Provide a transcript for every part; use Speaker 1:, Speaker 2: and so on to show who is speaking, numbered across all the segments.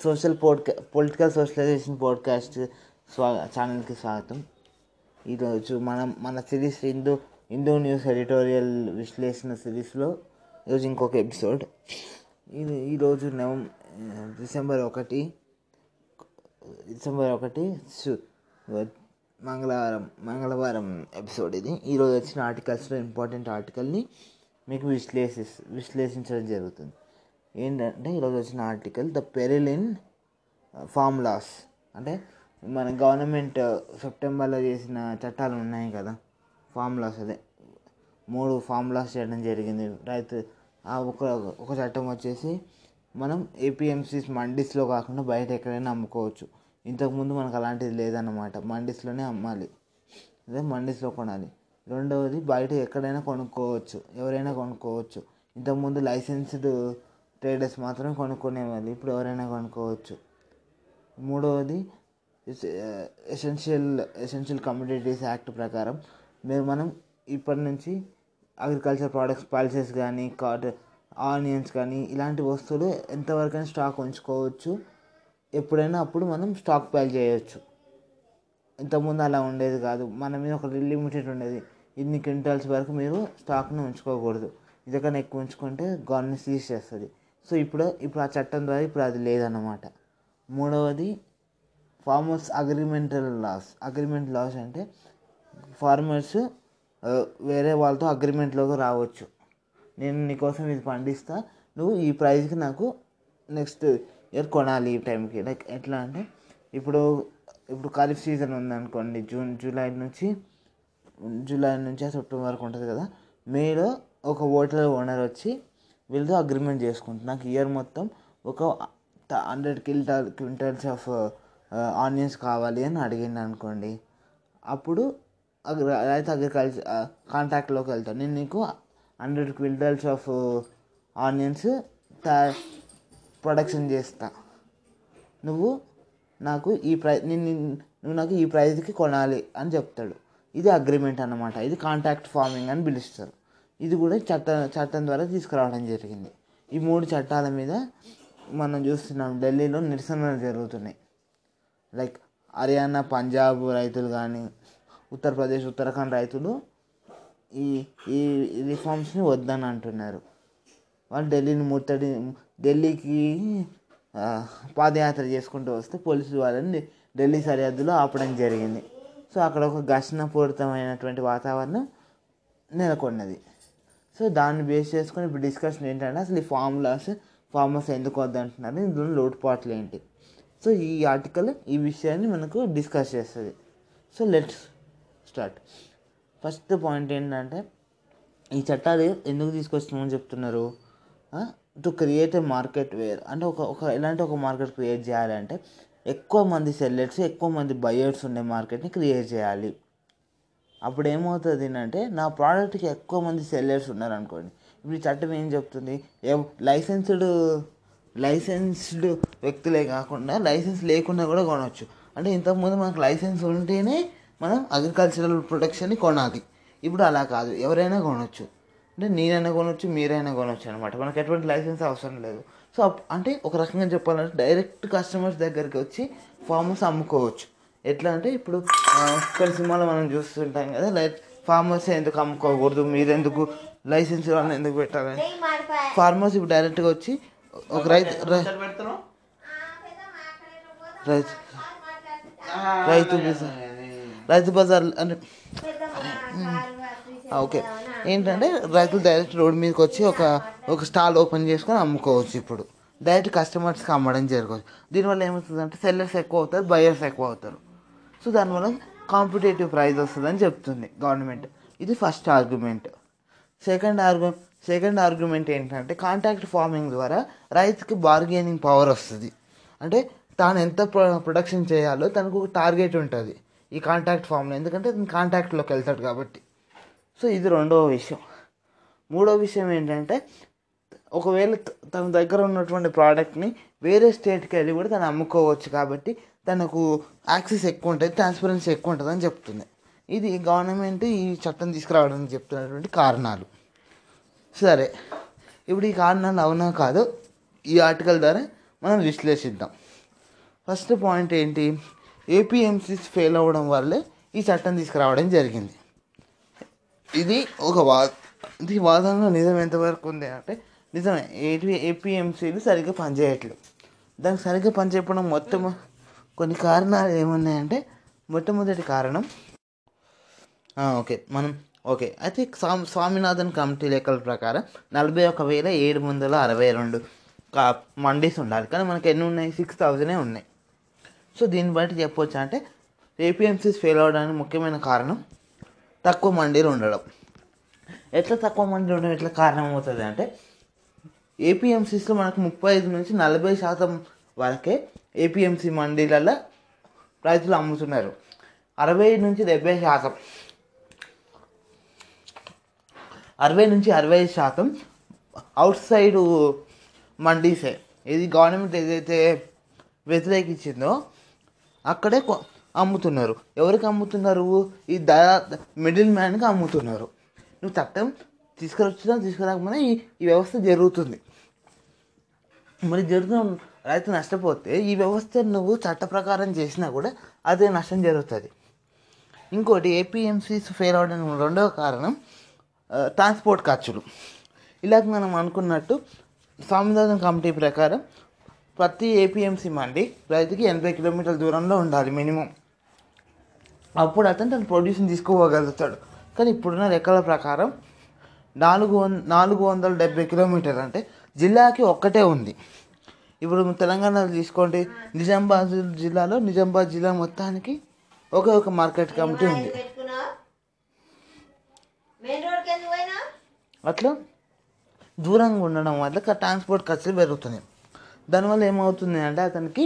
Speaker 1: Social పోడ్కా political socialization podcast స్వా ఛానల్కి స్వాగతం. ఈరోజు మనం మన series Hindu Hindu news editorial విశ్లేషణ సిరీస్లో ఈరోజు ఇంకొక ఎపిసోడ్. ఇది ఈరోజు నవం డిసెంబర్ ఒకటి డిసెంబర్ ఒకటి సు- మంగళవారం మంగళవారం ఎపిసోడ్ ఇది. ఈరోజు వచ్చిన ఆర్టికల్స్లో ఇంపార్టెంట్ ఆర్టికల్ని మీకు విశ్లేషి విశ్లేషించడం జరుగుతుంది. ఏంటంటే ఈరోజు వచ్చిన article the peril in farm laws అంటే మన గవర్నమెంట్ సెప్టెంబర్లో uh, చేసిన చట్టాలు ఉన్నాయి కదా ఫామ్ లాస్ అదే. మూడు ఫామ్ లాస్ చేయడం జరిగింది. రైతు ఆ ఒక ఒక చట్టం వచ్చేసి మనం ఏపీఎంసీస్ మండీస్లో కాకుండా బయట ఎక్కడైనా అమ్ముకోవచ్చు. ఇంతకుముందు మనకు అలాంటిది లేదన్నమాట. మండీస్లోనే అమ్మాలి. అదే మండీస్లో కొనాలి. రెండవది బయట ఎక్కడైనా కొనుక్కోవచ్చు. ఎవరైనా కొనుక్కోవచ్చు. ఇంతకుముందు లైసెన్స్డ్ ట్రేడర్స్ మాత్రమే కొనుక్కునేవాళ్ళు. ఇప్పుడు ఎవరైనా కొనుక్కోవచ్చు. మూడవది ఎసెన్షియల్ ఎసెన్షియల్ కమ్యూనిటీస్ యాక్ట్ ప్రకారం మీరు మనం ఇప్పటి నుంచి అగ్రికల్చర్ ప్రోడక్ట్స్ పల్సెస్ కానీ కాటన్ ఆనియన్స్ కానీ ఇలాంటి వస్తువులు ఎంతవరకైనా స్టాక్ ఉంచుకోవచ్చు. ఎప్పుడైనా అప్పుడు మనం స్టాక్ పైల్ చేయవచ్చు ఇంతకుముందు అలా ఉండేది కాదు. మన మీద ఒక లిమిటెడ్ ఉండేది. ఇన్ని క్వింటాల్స్ వరకు మీరు స్టాక్ను ఉంచుకోకూడదు. ఇదకన్నా ఎక్కువ ఉంచుకుంటే గవర్నమెంట్ సీజ్ చేస్తుంది. సో ఇప్పుడు ఇప్పుడు ఆ చట్టం ద్వారా ఇప్పుడు అది లేదన్నమాట. మూడవది farmers agreemental laws agreement laws అంటే ఫార్మర్స్ వేరే వాళ్ళతో అగ్రిమెంట్లోకి రావచ్చు. నేను నీకోసం ఇది పండిస్తా. నువ్వు ఈ ప్రైస్కి నాకు నెక్స్ట్ ఇయర్ కొనాలి ఈ టైంకి లైక్ ఎట్లా అంటే ఇప్పుడు ఇప్పుడు ఖరీఫ్ సీజన్ ఉందనుకోండి జూన్ జూలై నుంచి జూలై నుంచి సెప్టెంబర్ వరకు ఉంటుంది కదా మేలో ఒక హోటల్ ఓనర్ వచ్చి వీళ్ళతో అగ్రిమెంట్ చేసుకుంటాను నాకు ఇయర్ మొత్తం ఒక hundred quintal quintals of onions కావాలి అని అడిగింది అనుకోండి. అప్పుడు రైతు అగ్రికల్చర్ కాంటాక్ట్లోకి వెళ్తాను నేను నీకు hundred quintals of onions production చేస్తా. నువ్వు నాకు ఈ ప్రై నేను నువ్వు నాకు ఈ ప్రైజ్కి కొనాలి అని చెప్తాడు. ఇది అగ్రిమెంట్ అన్నమాట. ఇది కాంటాక్ట్ ఫార్మింగ్ అని పిలుస్తారు. ఇది కూడా చట్ట చట్టం ద్వారా తీసుకురావడం జరిగింది. ఈ మూడు చట్టాల మీద మనం చూస్తున్నాం ఢిల్లీలో నిరసనలు జరుగుతున్నాయి. లైక్ హర్యానా పంజాబ్ రైతులు కానీ ఉత్తరప్రదేశ్ ఉత్తరాఖండ్ రైతులు ఈ ఈ రిఫార్మ్స్ని వద్దని అంటున్నారు. వాళ్ళు ఢిల్లీని ముట్టడి ఢిల్లీకి పాదయాత్ర చేసుకుంటూ వస్తే పోలీసులు వాళ్ళని ఢిల్లీ సరిహద్దులో ఆపడం జరిగింది. సో అక్కడ ఒక ఘర్షణపూరితమైనటువంటి వాతావరణం నెలకొన్నది. సో దాన్ని బేస్ చేసుకొని ఇప్పుడు డిస్కషన్ ఏంటంటే అసలు ఈ ఫార్ములాస్ ఫార్మర్స్ ఎందుకు వద్దంటున్నారు? ఇందులో లోటుపాట్లు ఏంటి? సో ఈ ఆర్టికల్ ఈ విషయాన్ని మనకు డిస్కస్ చేస్తుంది. So let's start first point ఏంటంటే ఈ చట్టాలు ఎందుకు తీసుకొస్తున్నామని చెప్తున్నారు? To create a market where అంటే ఒక ఒక ఎలాంటి ఒక మార్కెట్ క్రియేట్ చేయాలంటే ఎక్కువ మంది సెల్లర్స్ ఎక్కువ మంది బయర్స్ ఉండే మార్కెట్ని క్రియేట్ చేయాలి. అప్పుడు ఏమవుతుంది అంటే నా ప్రోడక్ట్కి ఎక్కువ మంది సెల్లర్స్ ఉన్నారు అనుకోండి ఇప్పుడు చట్టం ఏం చెప్తుంది? లైసెన్స్డ్ లైసెన్స్డ్ వ్యక్తులే కాకుండా లైసెన్స్ లేకుండా కూడా కొనవచ్చు అంటే ఇంతకుముందు మనకు లైసెన్స్ ఉంటేనే మనం అగ్రికల్చరల్ ప్రొడక్షన్ని కొనాలి. ఇప్పుడు అలా కాదు. ఎవరైనా కొనవచ్చు అంటే నేనైనా కొనవచ్చు మీరైనా కొనవచ్చు అనమాట మనకు ఎటువంటి లైసెన్స్ అవసరం లేదు. సో అంటే ఒక రకంగా చెప్పాలంటే డైరెక్ట్ కస్టమర్స్ దగ్గరికి వచ్చి ఫార్మర్స్ అమ్ముకోవచ్చు. ఎట్లా అంటే ఇప్పుడు ఆ, కొన్ని సినిమాలో మనం చూస్తుంటాం కదా లైక్ ఫార్మర్స్ ఎందుకు అమ్ముకోకూడదు మీరు ఎందుకు లైసెన్స్ వాళ్ళని ఎందుకు పెట్టాలని ఫార్మర్స్ ఇప్పుడు డైరెక్ట్గా వచ్చి ఒక రైతు రై- రైతు రైతు బజార్ రైతు బజార్ అంటే ఓకే. ఏంటంటే రైతులు డైరెక్ట్ రోడ్ మీదకి వచ్చి ఒక ఒక స్టాల్ ఓపెన్ చేసుకొని అమ్ముకోవచ్చు ఇప్పుడు. డైరెక్ట్ కస్టమర్స్కి అమ్మడం జరగవచ్చు. దీనివల్ల ఏమవుతుందంటే సెల్లర్స్ ఎక్కువ అవుతారు బయర్స్ ఎక్కువ అవుతారు. సో దానివల్ల కాంపిటేటివ్ ప్రైజ్ వస్తుందని చెప్తుంది గవర్నమెంట్. ఇది ఫస్ట్ ఆర్గ్యుమెంట్. సెకండ్ ఆర్గ్యు సెకండ్ ఆర్గ్యుమెంట్ ఏంటంటే కాంటాక్ట్ ఫార్మింగ్ ద్వారా రైతుకి బార్గెనింగ్ పవర్ వస్తుంది. అంటే తాను ఎంత ప్రొ- ప్రొడక్షన్ చేయాలో తనకు ఒక టార్గెట్ ఉంటుంది ఈ కాంటాక్ట్ ఫామ్లో ఎందుకంటే అతను కాంటాక్ట్లోకి వెళ్తాడు కాబట్టి. సో ఇది రెండవ విషయం. మూడో విషయం ఏంటంటే ఒకవేళ తన దగ్గర ఉన్నటువంటి ప్రోడక్ట్ని వేరే స్టేట్కి వెళ్ళి కూడా తను అమ్ముకోవచ్చు కాబట్టి తనకు యాక్సెస్ ఎక్కువ ఉంటుంది ట్రాన్స్పరెన్సీ ఎక్కువ ఉంటుంది అని చెప్తుంది. ఇది గవర్నమెంట్ ఈ చట్టం తీసుకురావడానికి చెప్తున్నటువంటి కారణాలు. సరే ఇప్పుడు ఈ కారణాలు అవునా కాదు ఈ ఆర్టికల్ ద్వారా మనం విశ్లేషిద్దాం. ఫస్ట్ పాయింట్ ఏంటి? ఏపీఎంసీస్ ఫెయిల్ అవ్వడం వల్లే ఈ చట్టం తీసుకురావడం జరిగింది. ఇది ఒక వా ఇది వాదనలో నిజం ఎంతవరకు ఉంది అంటే నిజమే ఏపీ ఏపీఎంసీలు సరిగ్గా పనిచేయట్లేదు. దానికి సరిగ్గా పనిచేయడం మొత్తం కొన్ని కారణాలు ఏమున్నాయంటే మొట్టమొదటి కారణం ఓకే మనం ఓకే అయితే స్వామి స్వామినాథన్ కమిటీ లెక్కల ప్రకారం నలభై ఒక వేల ఏడు వందల అరవై రెండు కా మండీస్ ఉండాలి. కానీ మనకి ఎన్ని ఉన్నాయి? సిక్స్ థౌజండే ఉన్నాయి. సో దీన్ని బట్టి చెప్పొచ్చు అంటే ఏపీఎంసీస్ ఫెయిల్ అవడానికి ముఖ్యమైన కారణం తక్కువ మండీలు ఉండడం. ఎట్లా తక్కువ మండీలు ఉండడం? ఎట్లా కారణం అవుతుంది అంటే ఏపీఎంసీస్లో మనకు ముప్పై ఐదు నుంచి నలభై శాతం వరకే ఏపీఎంసీ మండీలలో రైతులు అమ్ముతున్నారు. అరవై నుంచి డెబ్బై శాతం. అరవై నుంచి అరవై ఐదు శాతం అవుట్ సైడ్ మండీసే. ఇది గవర్నమెంట్ ఏదైతే వ్యతిరేకించిందో అక్కడే అమ్ముతున్నారు. ఎవరికి అమ్ముతున్నారు? ఈ ద మిడిల్ మ్యాన్కి అమ్ముతున్నారు. నువ్వు చట్టం తీసుకురొచ్చినా తీసుకురాకపోయినా ఈ ఈ వ్యవస్థ జరుగుతుంది. మరి జరుగుతున్న రైతు నష్టపోతే ఈ వ్యవస్థ నువ్వు చట్ట ప్రకారం చేసినా కూడా అదే నష్టం జరుగుతుంది. ఇంకోటి ఏపీఎంసీస్ ఫెయిల్ అవడానికి రెండవ కారణం ట్రాన్స్పోర్ట్ ఖర్చులు. ఇలాగ మనం అనుకున్నట్టు సాంవిధానం కమిటీ ప్రకారం ప్రతి ఏపీఎంసీ మండి రైతుకి ఎనభై కిలోమీటర్ల దూరంలో ఉండాలి మినిమం. అప్పుడు అతను తన ప్రొడ్యూస్ని తీసుకోగలుగుతాడు. కానీ ఇప్పుడున్న లెక్కల ప్రకారం నాలుగు వం నాలుగు వందల డెబ్బై కిలోమీటర్లు అంటే జిల్లాకి ఒక్కటే ఉంది. ఇప్పుడు తెలంగాణలో తీసుకోండి నిజామాబాద్ జిల్లాలో నిజామాబాద్ జిల్లా మొత్తానికి ఒకే ఒక మార్కెట్ కమిటీ ఉంది. అట్లా? దూరంగా ఉండడం వల్ల ట్రాన్స్పోర్ట్ ఖర్చులు పెరుగుతున్నాయి. దానివల్ల ఏమవుతుంది అంటే అతనికి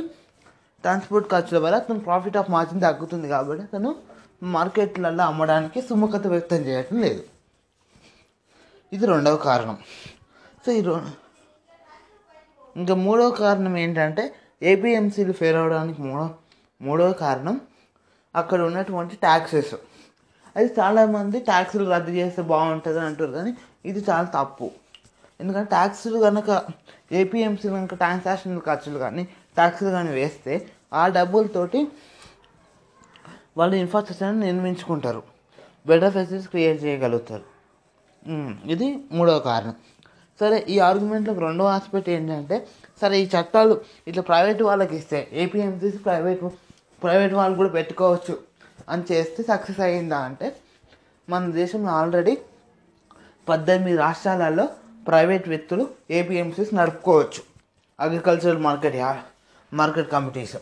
Speaker 1: ట్రాన్స్పోర్ట్ ఖర్చుల వల్ల అతను ప్రాఫిట్ ఆఫ్ మార్జిన్ తగ్గుతుంది కాబట్టి అతను మార్కెట్లలో అమ్మడానికి సుముఖత వ్యక్తం చేయటం లేదు. ఇది రెండవ కారణం. సో ఈ ఇంకా మూడవ కారణం ఏంటంటే ఏపీఎంసీలు ఫెయిల్ అవడానికి మూడో మూడవ కారణం అక్కడ ఉన్నటువంటి ట్యాక్సెస్ అది చాలామంది ట్యాక్సులు రద్దు చేస్తే బాగుంటుంది అంటారు కానీ ఇది చాలా తప్పు. ఎందుకంటే ట్యాక్సులు కనుక ఏపీఎంసీ కనుక ట్రాన్సాక్షన్ ఖర్చులు కానీ ట్యాక్సులు కానీ వేస్తే ఆ డబ్బులతోటి వాళ్ళు ఇన్ఫ్రాస్ట్రక్చర్ని నిర్మించుకుంటారు. బెటర్ ఫెసిలిటీస్ క్రియేట్ చేయగలుగుతారు. ఇది మూడవ కారణం. సరే ఈ ఆర్గ్యుమెంట్లకు రెండవ ఆస్పెక్ట్ ఏంటంటే సరే ఈ చట్టాలు ఇట్లా ప్రైవేట్ వాళ్ళకి ఇస్తే ఏపీఎంసీస్ ప్రైవేట్ ప్రైవేట్ వాళ్ళు కూడా పెట్టుకోవచ్చు అని చేస్తే సక్సెస్ అయ్యిందా అంటే మన దేశంలో ఆల్రెడీ పద్దెనిమిది రాష్ట్రాలలో ప్రైవేట్ వ్యక్తులు ఏపీఎంసీస్ నడుపుకోవచ్చు. అగ్రికల్చరల్ మార్కెట్ యా మార్కెట్ కమిటీస్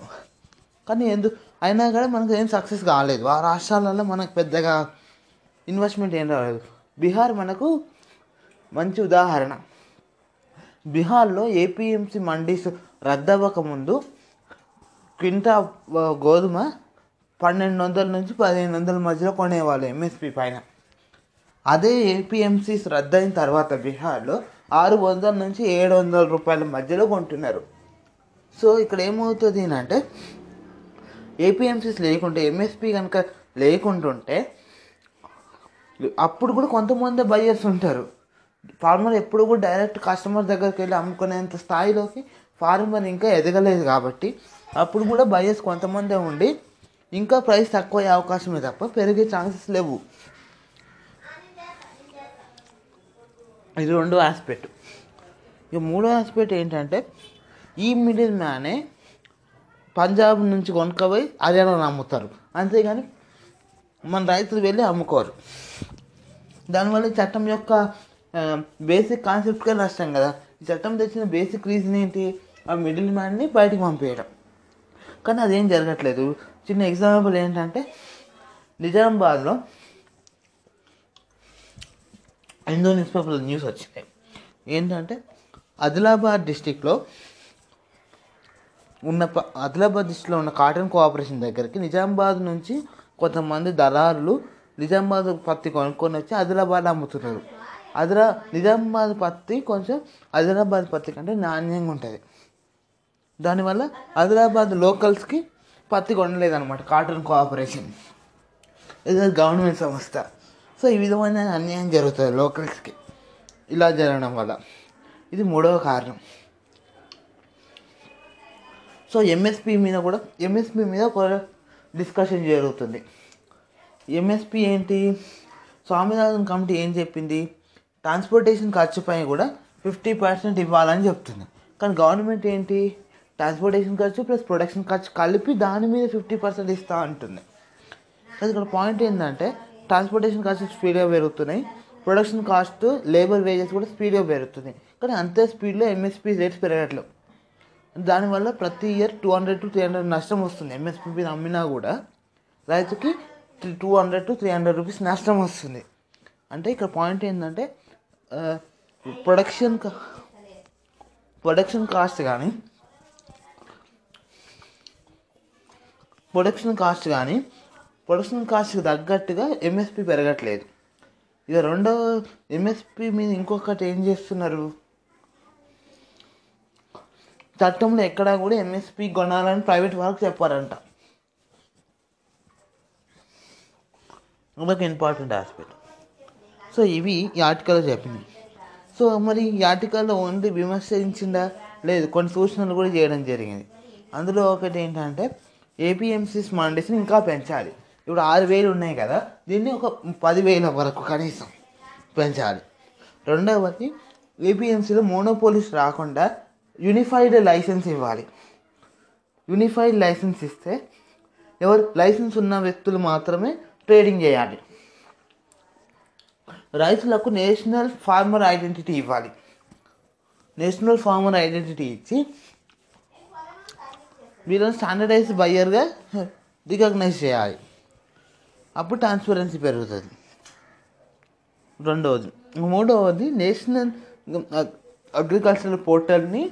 Speaker 1: కానీ ఎందుకు అయినా కూడా మనకు ఏం సక్సెస్ కాలేదు. ఆ రాష్ట్రాలలో మనకు పెద్దగా ఇన్వెస్ట్మెంట్ ఏం రాలేదు. బీహార్ మనకు మంచి ఉదాహరణ. బీహార్లో ఏపీఎంసీ మండీస్ రద్దవ్వక ముందు క్వింటా గోధుమ పన్నెండు వందల నుంచి పదిహేను వందల మధ్యలో కొనేవాళ్ళు ఎంఎస్పి పైన. అదే ఏపీఎంసీస్ రద్దయిన తర్వాత బీహార్లో ఆరు వందల నుంచి ఏడు వందల రూపాయల మధ్యలో కొంటున్నారు. సో ఇక్కడ ఏమవుతుంది అంటే ఏపీఎంసీస్ లేకుంటే ఎంఎస్పి కనుక లేకుంటుంటే అప్పుడు కూడా కొంతమంది బయ్యర్స్ ఉంటారు. ఫార్మర్ ఎప్పుడు కూడా డైరెక్ట్ కస్టమర్ దగ్గరికి వెళ్ళి అమ్ముకునేంత స్థాయిలోకి ఫార్మర్ ఇంకా ఎదగలేదు కాబట్టి అప్పుడు కూడా బయస్ కొంతమందే ఉండి ఇంకా ప్రైస్ తక్కువ అయ్యే అవకాశమే తప్ప పెరిగే ఛాన్సెస్ లేవు. ఇది రెండో ఆస్పెక్ట్. ఇక మూడో ఆస్పెక్ట్ ఏంటంటే ఈ మిడిల్ మ్యానే పంజాబ్ నుంచి కొనుక్కపోయి హర్యానాలో అమ్ముతారు అంతేగాని మన రైతులు వెళ్ళి అమ్ముకోరు. దానివల్ల చట్టం యొక్క బేసిక్ కాన్సెప్ట్గా నష్టం కదా. ఈ చట్టం తెచ్చిన బేసిక్ రీజన్ ఏంటి? ఆ మిడిల్ మ్యాన్ని బయటికి పంపేయడం. కానీ అదేం జరగట్లేదు. చిన్న ఎగ్జాంపుల్ ఏంటంటే నిజామాబాద్లో హిందూ న్యూస్ పేపర్లో న్యూస్ వచ్చినాయి ఏంటంటే ఆదిలాబాద్ డిస్టిక్లో ఉన్న ప- ఆదిలాబాద్ డిస్టిక్లో ఉన్న కాటన్ కోఆపరేషన్ దగ్గరికి నిజామాబాద్ నుంచి కొంతమంది దళారులు నిజామాబాద్ పత్తి కొనుక్కొని వచ్చి ఆదిలాబాద్ అమ్ముతున్నారు. ఆదిలా నిజామాబాద్ పత్తి కొంచెం ఆదిలాబాద్ పత్తి కంటే నాణ్యంగా ఉంటుంది. దానివల్ల ఆదిలాబాద్ లోకల్స్కి పత్తి కొనలేదన్నమాట కాటన్ కోఆపరేషన్. ఇది గవర్నమెంట్ సంస్థ. సో ఈ విధమైన అన్యాయం జరుగుతుంది లోకల్స్కి. ఇలా జరగడం వల్ల. ఇది మూడవ కారణం. సో ఎంఎస్పి మీద కూడా ఎంఎస్పి మీద ఒక డిస్కషన్ జరుగుతుంది. ఎంఎస్పి ఏంటి? స్వామినాథన్ కమిటీ ఏం చెప్పింది? ట్రాన్స్పోర్టేషన్ ఖర్చుపై కూడా ఫిఫ్టీ పర్సెంట్ ఇవ్వాలని చెప్తుంది. కానీ గవర్నమెంట్ ఏంటి? ట్రాన్స్పోర్టేషన్ ఖర్చు ప్లస్ ప్రొడక్షన్ ఖర్చు కలిపి దాని మీద ఫిఫ్టీ పర్సెంట్ ఇస్తా అంటుంది. కానీ ఇక్కడ పాయింట్ ఏంటంటే ట్రాన్స్పోర్టేషన్ ఖర్చు స్పీడ్గా పెరుగుతున్నాయి. ప్రొడక్షన్ కాస్ట్ లేబర్ వేజెస్ కూడా స్పీడ్గా పెరుగుతుంది కానీ అంతే స్పీడ్లో ఎంఎస్పీ రేట్స్ పెరగట్లేదు. దానివల్ల ప్రతి year two hundred to three hundred నష్టం వస్తుంది. ఎంఎస్పీ మీద అమ్మినా కూడా రైతుకి two hundred to three hundred rupees నష్టం వస్తుంది. అంటే ఇక్కడ పాయింట్ ఏంటంటే ప్రొడక్షన్ ప్రొడక్షన్ కాస్ట్ కానీ ప్రొడక్షన్ కాస్ట్ కానీ ప్రొడక్షన్ కాస్ట్కి తగ్గట్టుగా ఎంఎస్పి పెరగట్లేదు. ఇక రెండో ఎంఎస్పి మీద ఇంకొకటి ఏం చేస్తున్నారు? చట్టంలో ఎక్కడా కూడా ఎంఎస్పి కొనాలని ప్రైవేట్ వాళ్ళకి చెప్పారంట. ఇంకొక ఇంపార్టెంట్ ఆస్పెక్ట్ సో ఇవి ఈ ఆర్టికల్లో చెప్పింది సో మరి ఈ ఆర్టికల్లో ఓన్లీ విమర్శించిందా? లేదు. కొన్ని సూచనలు కూడా చేయడం జరిగింది. అందులో ఒకటి ఏంటంటే ఏపీఎంసీ మండీస్ని ఇంకా పెంచాలి. ఇప్పుడు ఆరు వేలు ఉన్నాయి కదా దీన్ని ఒక పదివేల వరకు కనీసం పెంచాలి. రెండవది ఏపీఎంసీలో మోనోపోలిస్ రాకుండా యూనిఫైడ్ లైసెన్స్ ఇవ్వాలి. యూనిఫైడ్ లైసెన్స్ ఇస్తే ఎవరు లైసెన్స్ ఉన్న వ్యక్తులు మాత్రమే ట్రేడింగ్ చేయాలి. రైతులకు నేషనల్ ఫార్మర్ ఐడెంటిటీ ఇవ్వాలి. నేషనల్ ఫార్మర్ ఐడెంటిటీ ఇచ్చి వీళ్ళని స్టాండర్డైజ్ బయ్యర్గా రికగ్నైజ్ చేయాలి. అప్పుడు ట్రాన్స్పరెన్సీ పెరుగుతుంది. రెండవది మూడవది నేషనల్ అగ్రికల్చరల్ పోర్టల్ని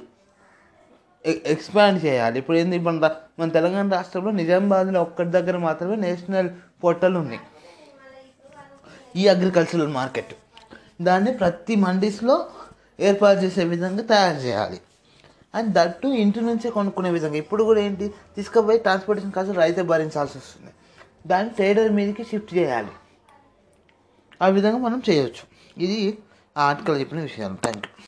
Speaker 1: ఎక్స్పాండ్ చేయాలి. ఇప్పుడు ఏంది మన మన తెలంగాణ రాష్ట్రంలో నిజామాబాద్లో ఒక్కటి దగ్గర మాత్రమే నేషనల్ పోర్టల్ ఉన్నాయి. ఈ అగ్రికల్చరల్ మార్కెట్ దాన్ని ప్రతి మండీస్లో ఏర్పాటు చేసే విధంగా తయారు చేయాలి. అండ్ దట్టు ఇంటి నుంచే కొనుక్కునే విధంగా. ఇప్పుడు కూడా ఏంటి? తీసుకుపోయి ట్రాన్స్పోర్టేషన్ ఖర్చు రైతే భరించాల్సి వస్తుంది. దాన్ని ట్రేడర్ మీదకి షిఫ్ట్ చేయాలి. ఆ విధంగా మనం చేయవచ్చు ఇది ఆ ఆర్టికల్ చెప్పిన విషయాలు థ్యాంక్ యూ